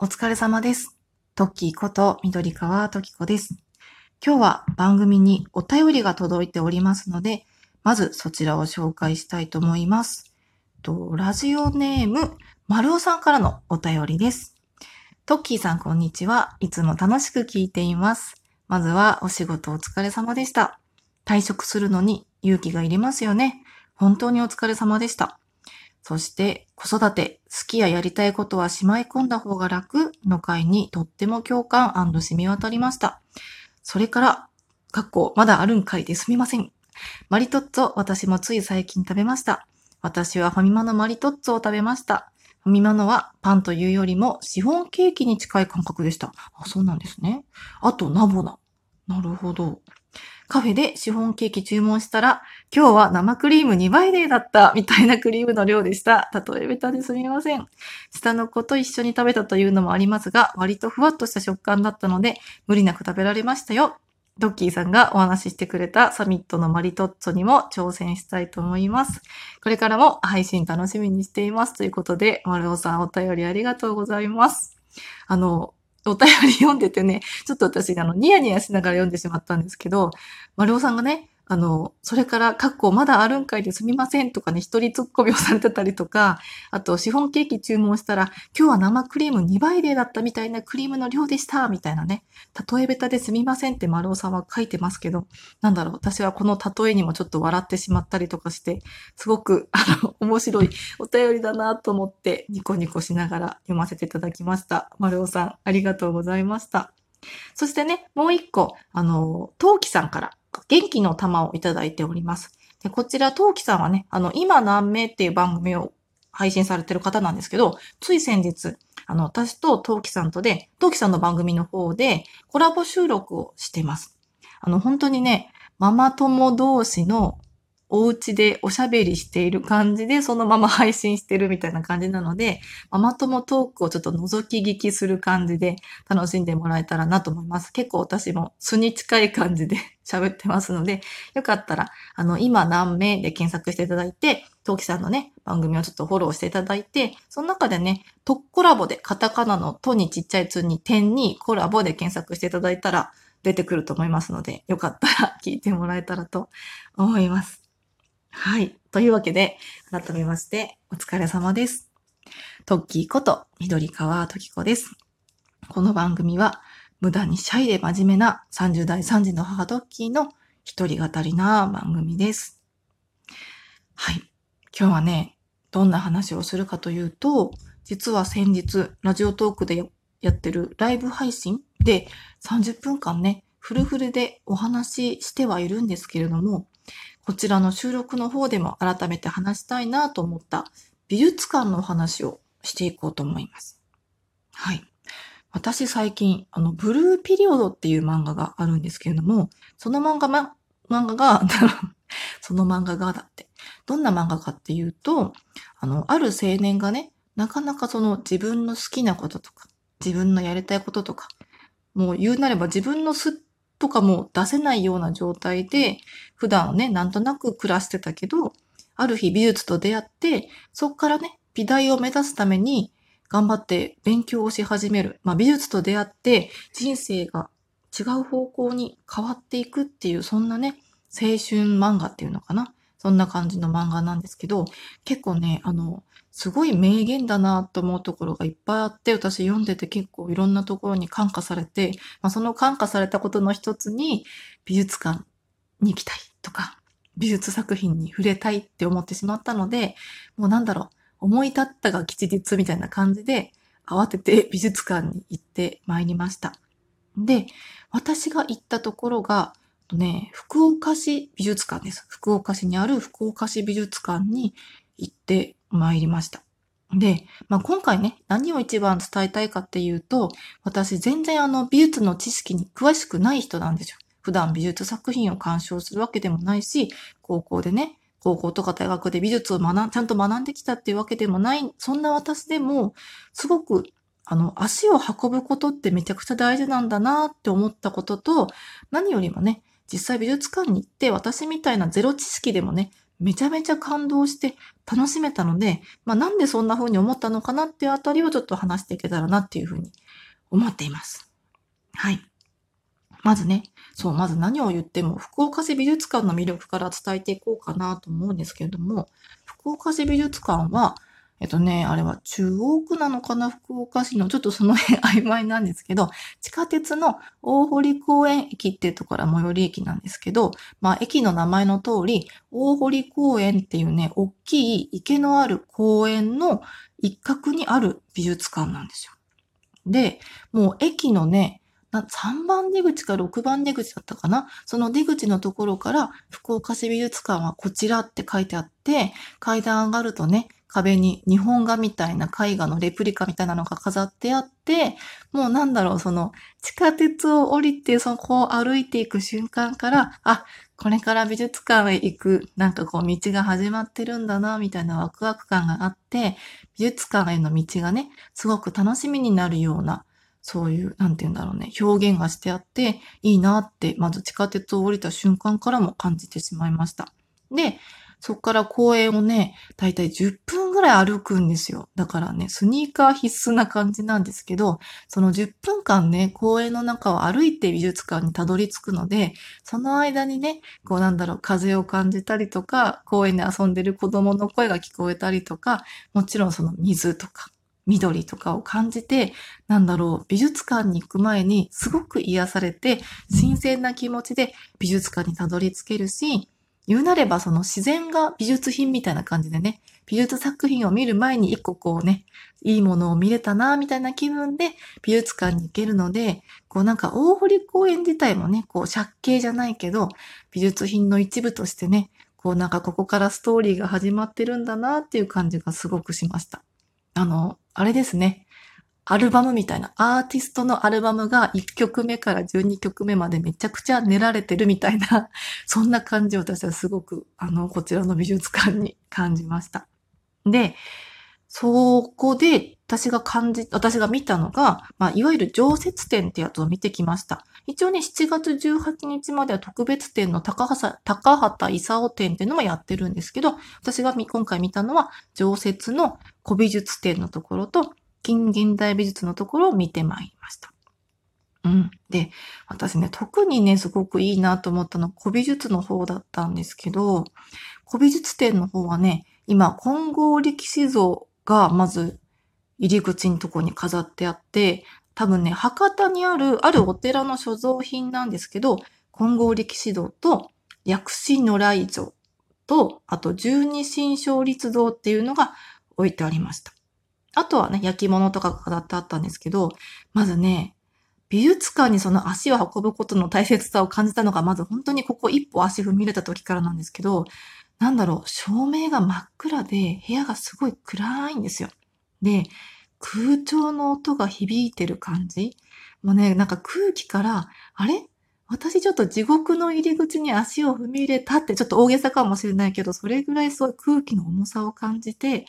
お疲れ様です。トッキーこと緑川トキコです。今日は番組にお便りが届いておりますので、まずそちらを紹介したいと思います。とラジオネーム、丸尾さんからのお便りです。トッキーさんこんにちは。いつも楽しく聞いています。まずはお仕事お疲れ様でした。退職するのに勇気がいりますよね。本当にお疲れ様でした。そして、子育て、好きややりたいことはしまい込んだ方が楽の回にとっても共感染み渡りました。それから、かっこまだあるんかいですみません。マリトッツォ、私もつい最近食べました。私はファミマのマリトッツォを食べました。ファミマのはパンというよりもシフォンケーキに近い感覚でした。あ、そうなんですね。あと、ナボナ。なるほど。カフェでシフォンケーキ注文したら、今日は生クリーム2倍デーだったみたいなクリームの量でした。例えべたですみません。下の子と一緒に食べたというのもありますが、割とふわっとした食感だったので、無理なく食べられましたよ。ドッキーさんがお話ししてくれたサミットのマリトッツォにも挑戦したいと思います。これからも配信楽しみにしています。ということで、丸尾さんお便りありがとうございます。あの、お便り読んでてね、ちょっと私、あの、ニヤニヤしながら読んでしまったんですけど、丸尾さんがね、あの、それから、かっこまだあるんかいですみませんとかね、一人突っ込みをされてたりとか、あと、シフォンケーキ注文したら、今日は生クリーム2倍デーだったみたいなクリームの量でした、みたいなね、例えベタですみませんって丸尾さんは書いてますけど、なんだろう、私はこの例えにもちょっと笑ってしまったりとかして、すごく、あの、面白いお便りだなと思って、ニコニコしながら読ませていただきました。丸尾さん、ありがとうございました。そしてね、もう一個、あの、トウキさんから元気の玉をいただいております。でこちら、トウキさんはね、あの、今何名っていう番組を配信されてる方なんですけど、つい先日、あの、私とトウキさんとで、トウキさんの番組の方でコラボ収録をしてます。あの、本当にね、ママ友同士のお家でおしゃべりしている感じで、そのまま配信してるみたいな感じなので、ママ友トークをちょっと覗き聞きする感じで楽しんでもらえたらなと思います。結構私も素に近い感じで 喋ってますので、よかったら、あの、今何名で検索していただいて、トウキさんのね、番組をちょっとフォローしていただいて、その中でね、トッコラボで、カタカナのトにちっちゃいツに点にコラボで検索していただいたら出てくると思いますので、よかったら聞いてもらえたらと思います。はい。というわけで、改めまして、お疲れ様です。トッキーこと、緑川トキコです。この番組は、無駄にシャイで真面目な30代3児の母トッキーの一人語りな番組です。はい。今日はね、どんな話をするかというと、実は先日、ラジオトークでやってるライブ配信で30分間ね、フルフルでお話ししてはいるんですけれども、こちらの収録の方でも改めて話したいなと思った美術館のお話をしていこうと思います。はい。私最近、あの、ブルーピリオドっていう漫画があるんですけれども、その漫画、ま、漫画が、その漫画がだって、どんな漫画かっていうと、あの、ある青年がね、なかなかその自分の好きなこととか、自分のやりたいこととか、もう言うなれば自分のすとかも出せないような状態で、普段ね、なんとなく暮らしてたけど、ある日美術と出会って、そこからね、美大を目指すために頑張って勉強をし始める。まあ美術と出会って人生が違う方向に変わっていくっていう、そんなね、青春漫画っていうのかな。そんな感じの漫画なんですけど、結構ね、あの、すごい名言だなと思うところがいっぱいあって、私読んでて結構いろんなところに感化されて、まあ、その感化されたことの一つに、美術館に行きたいとか、美術作品に触れたいって思ってしまったので、もうなんだろう、思い立ったが吉日みたいな感じで、慌てて美術館に行ってまいりました。で、私が行ったところが、ね、福岡市美術館です。福岡市にある福岡市美術館に行ってまいりました。で、まあ、今回ね、何を一番伝えたいかっていうと、私全然あの美術の知識に詳しくない人なんですよ。普段美術作品を鑑賞するわけでもないし、高校でね、高校とか大学で美術を学ん、ちゃんと学んできたっていうわけでもない、そんな私でも、すごく、あの、足を運ぶことってめちゃくちゃ大事なんだなって思ったことと、何よりもね、実際美術館に行って私みたいなゼロ知識でもね、めちゃめちゃ感動して楽しめたので、まあなんでそんな風に思ったのかなっていうあたりをちょっと話していけたらなっていう風に思っています。はい。まずね、そう、まず何を言っても、福岡市美術館の魅力から伝えていこうかなと思うんですけれども、福岡市美術館は、えっとね、あれは中央区なのかな福岡市の、ちょっとその辺曖昧なんですけど、地下鉄の大堀公園駅っていうところは最寄り駅なんですけど、まあ駅の名前の通り、大堀公園っていうね、大きい池のある公園の一角にある美術館なんですよ。で、もう駅のね、3番出口か6番出口だったかな？その出口のところから福岡市美術館はこちらって書いてあって、階段上がるとね、壁に日本画みたいな絵画のレプリカみたいなのが飾ってあって、もうなんだろう、その地下鉄を降りてそこを歩いていく瞬間から、あ、これから美術館へ行く、なんかこう道が始まってるんだな、みたいなワクワク感があって、美術館への道がね、すごく楽しみになるような、そういう、なんて言うんだろうね、表現がしてあって、いいなって、まず地下鉄を降りた瞬間からも感じてしまいました。で、そっから公園をね、だいたい10分ぐらい歩くんですよ。だからね、スニーカー必須な感じなんですけど、その10分間ね、公園の中を歩いて美術館にたどり着くので、その間にね、こうなんだろう、風を感じたりとか、公園で遊んでる子供の声が聞こえたりとか、もちろんその水とか、緑とかを感じて、なんだろう、美術館に行く前にすごく癒されて、新鮮な気持ちで美術館にたどり着けるし、言うなればその自然が美術品みたいな感じでね、美術作品を見る前に一個こうね、いいものを見れたな、みたいな気分で美術館に行けるので、こうなんか大堀公園自体もね、こう借景じゃないけど、美術品の一部としてね、こうなんかここからストーリーが始まってるんだなっていう感じがすごくしました。あの、あれですね。アルバムみたいな、アーティストのアルバムが1曲目から12曲目までめちゃくちゃ練られてるみたいな、そんな感じを私はすごく、あの、こちらの美術館に感じました。で、そこで私が感じ、私が見たのが、まあ、いわゆる常設展ってやつを見てきました。一応ね、7月18日までは特別展の高畑、高畑勲展っていうのもやってるんですけど、私が今回見たのは常設の古美術展のところと、近現代美術のところを見てまいりました。うん。で、私ね、特にね、すごくいいなと思ったのは古美術の方だったんですけど、古美術展の方はね、今、金剛力士像がまず入り口のとこに飾ってあって、多分ね、博多にある、あるお寺の所蔵品なんですけど、金剛力士像と薬師如来像と、あと十二神勝立像っていうのが置いてありました。あとはね、焼き物とかが飾ってあったんですけど、まずね、美術館にその足を運ぶことの大切さを感じたのが、まず本当にここ一歩足踏み入れた時からなんですけど、なんだろう、照明が真っ暗で、部屋がすごい暗いんですよ。で、空調の音が響いてる感じもうね、なんか空気から、あれ？私ちょっと地獄の入り口に足を踏み入れたってちょっと大げさかもしれないけど、それぐらいそう空気の重さを感じて、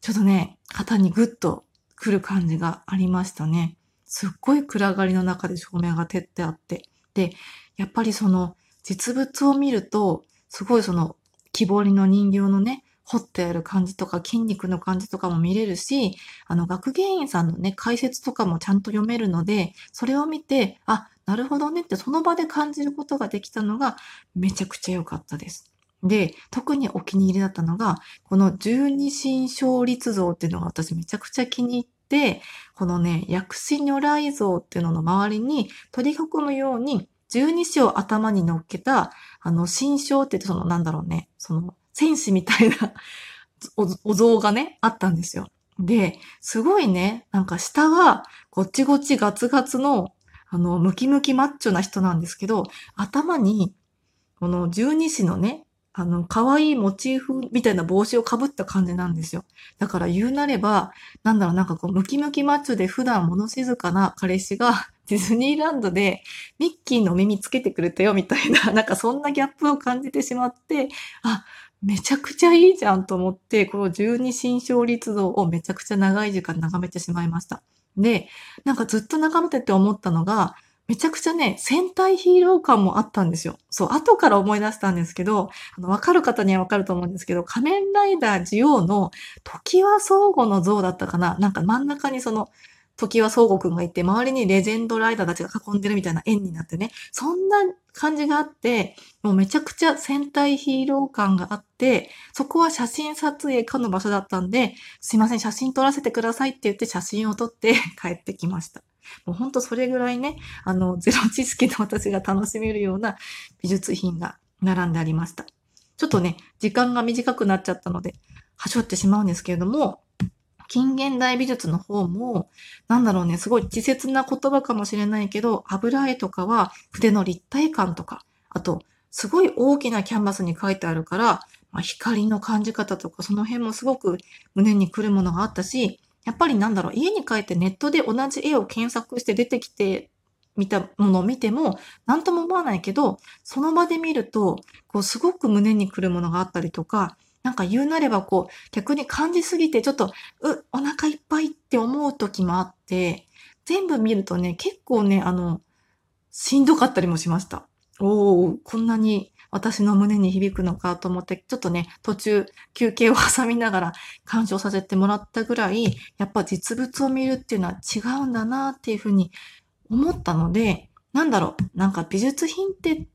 ちょっとね、肩にグッと来る感じがありましたね。すっごい暗がりの中で照明が照ってあって。で、やっぱりその実物を見ると、すごいその木彫りの人形のね、彫ってある感じとか筋肉の感じとかも見れるし、あの学芸員さんのね、解説とかもちゃんと読めるので、それを見て、あ、なるほどねってその場で感じることができたのがめちゃくちゃ良かったです。で、特にお気に入りだったのが、この十二神勝立像っていうのが私めちゃくちゃ気に入って、このね、薬師如来像っていうのの周りに取り囲むように、十二支を頭に乗っけた、あの、神将ってその、なんだろうね、その、戦士みたいなお像がね、あったんですよ。で、すごいね、なんか下は、ごちごちガツガツの、あの、ムキムキマッチョな人なんですけど、頭に、この十二支のね、あの、可愛いモチーフみたいな帽子をかぶった感じなんですよ。だから言うなれば、なんだろう、なんかこう、ムキムキマッチョで普段物静かな彼氏がディズニーランドでミッキーの耳つけてくれたよみたいな、なんかそんなギャップを感じてしまって、あ、めちゃくちゃいいじゃんと思って、この十二神勝立像をめちゃくちゃ長い時間眺めてしまいました。で、なんかずっと眺めてて思ったのが、めちゃくちゃね、戦隊ヒーロー感もあったんですよ。そう、後から思い出したんですけど、あの、わかる方にはわかると思うんですけど、仮面ライダージオウの時は相互の像だったかななんか真ん中にその、時は相互くんがいて、周りにレジェンドライダーたちが囲んでるみたいな円になってね、そんな感じがあって、もうめちゃくちゃ戦隊ヒーロー感があって、そこは写真撮影かの場所だったんで、すいません、写真撮らせてくださいって言って写真を撮って 帰ってきました。もうほんとそれぐらいね、あの、ゼロ知識の私が楽しめるような美術品が並んでありました。ちょっとね、時間が短くなっちゃったので、はしょってしまうんですけれども、近現代美術の方も、なんだろうね、すごい稚拙な言葉かもしれないけど、油絵とかは筆の立体感とか、あと、すごい大きなキャンバスに書いてあるから、まあ、光の感じ方とか、その辺もすごく胸に来るものがあったし、やっぱりなんだろう、家に帰ってネットで同じ絵を検索して出てきて見たものを見ても、なんとも思わないけど、その場で見ると、こう、すごく胸に来るものがあったりとか、なんか言うなればこう、逆に感じすぎてちょっと、う、お腹いっぱいって思う時もあって、全部見るとね、結構ね、あの、しんどかったりもしました。おおこんなに私の胸に響くのかと思って、ちょっとね、途中休憩を挟みながら鑑賞させてもらったぐらい、やっぱ実物を見るっていうのは違うんだなっていうふうに思ったので、なんだろう、なんか美術品って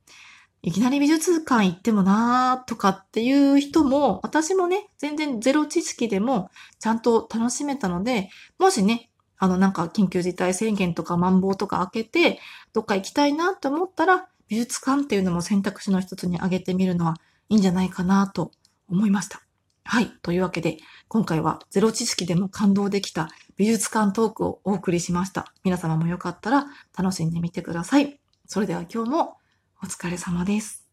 いきなり美術館行ってもなーとかっていう人も、私もね、全然ゼロ知識でもちゃんと楽しめたので、もしね、あのなんか緊急事態宣言とかマンボウとか開けて、どっか行きたいなと思ったら、美術館っていうのも選択肢の一つに挙げてみるのはいいんじゃないかなと思いました。はい。というわけで、今回はゼロ知識でも感動できた美術館トークをお送りしました。皆様もよかったら楽しんでみてください。それでは今日もお疲れ様です。